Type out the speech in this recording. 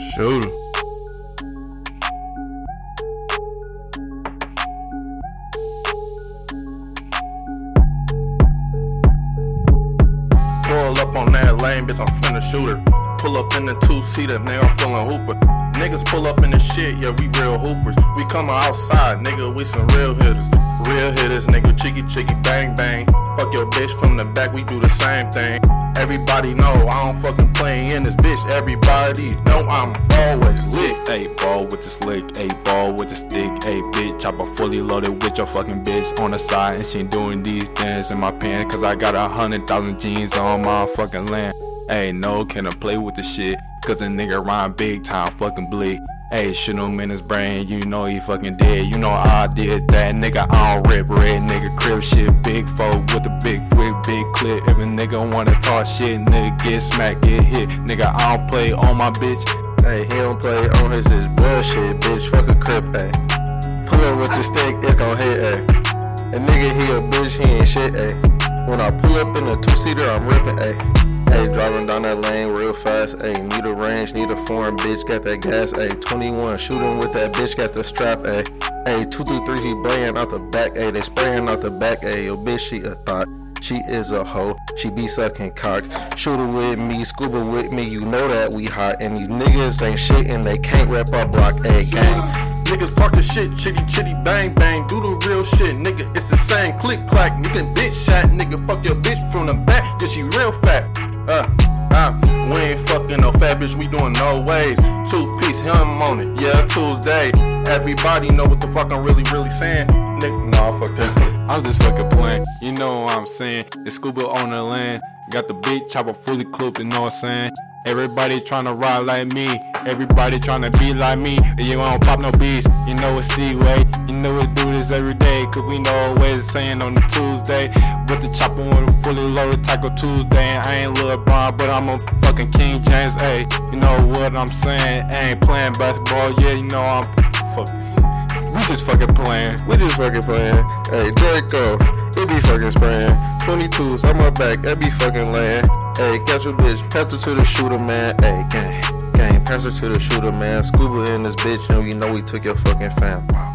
Shooter. Pull up on that lane, bitch, I'm finna shoot her. Pull up in the two seater, nigga, I'm feeling hooper. Niggas pull up in the shit, yeah, we real hoopers. We come outside, nigga, we some real hitters. Real hitters, nigga, chicky chicky bang bang. Fuck your bitch from the back, we do the same thing. Everybody know I don't fucking play in this bitch. Everybody know I'm always lit. Ayy, ball with the slick, ayy, ball with the stick, a bitch. Chopper fully loaded with your fucking bitch on the side, and she doing these things in my pants, cause I got a hundred thousand jeans on my fucking land. Ayy, no, can I play with the shit? Cause a nigga rhyme big time fucking bleed. Ayy, shoot him in his brain, you know he fucking dead. You know I did that, nigga. I don't rip red, nigga. Crib shit, big folk with a big clip. A nigga wanna talk shit, nigga get smacked, get hit. Nigga, I don't play on my bitch. Hey, he don't play on his, his bullshit, bitch. Fuck a crip, ayy. Pull up with the stick, it's gon' hit, ayy. And nigga, he a bitch, he ain't shit, ayy. When I pull up in a two seater, I'm ripping, ayy. Ayy, driving down that lane real fast, ayy. Need a range, need a foreign bitch, got that gas, ayy. 21, shooting with that bitch, got the strap, ayy. Ayy, 223, he playing out the back, ayy. They spraying out the back, ayy. Yo, bitch, she a thought. She is a hoe, she be sucking cock. Shoota with me, Skoba with me, you know that we hot. And these niggas ain't shit and they can't rep our block, a gang. Niggas talking shit, chitty chitty bang bang, do the real shit, nigga. It's the same click clack, nigga. Bitch shot, nigga. Fuck your bitch from the back, cause she real fat. Uh, uh, we ain't fucking no fat bitch, we doing no ways. Two piece, him on it, yeah, Tuesday. Everybody know what the fuck I'm really, really saying. Nigga, nah, fuck that. I'm just fucking playing. You know what I'm saying? The Skoba on the land. Got the big chopper fully clipped, you know what I'm saying? Everybody tryna ride like me. Everybody tryna be like me. And you don't pop no beats. You know it's C-Way. You know we do this every day. Cause we know always saying on the Tuesday. With the chopper with a fully loaded Taco Tuesday. And I ain't Lil Bron, but I'm a fucking King James. Hey, you know what I'm saying? I ain't playing basketball. Yeah, you know I'm fucking. We just fucking playing. We just fucking playing. Hey, Draco, it be fucking spraying. 22s on my back, that be fucking laying. Hey, catch a bitch, pass her to the shooter, man. Hey, gang, gang, pass her to the shooter, man. Skoba in this bitch, and you know we took your fucking fam. Wow.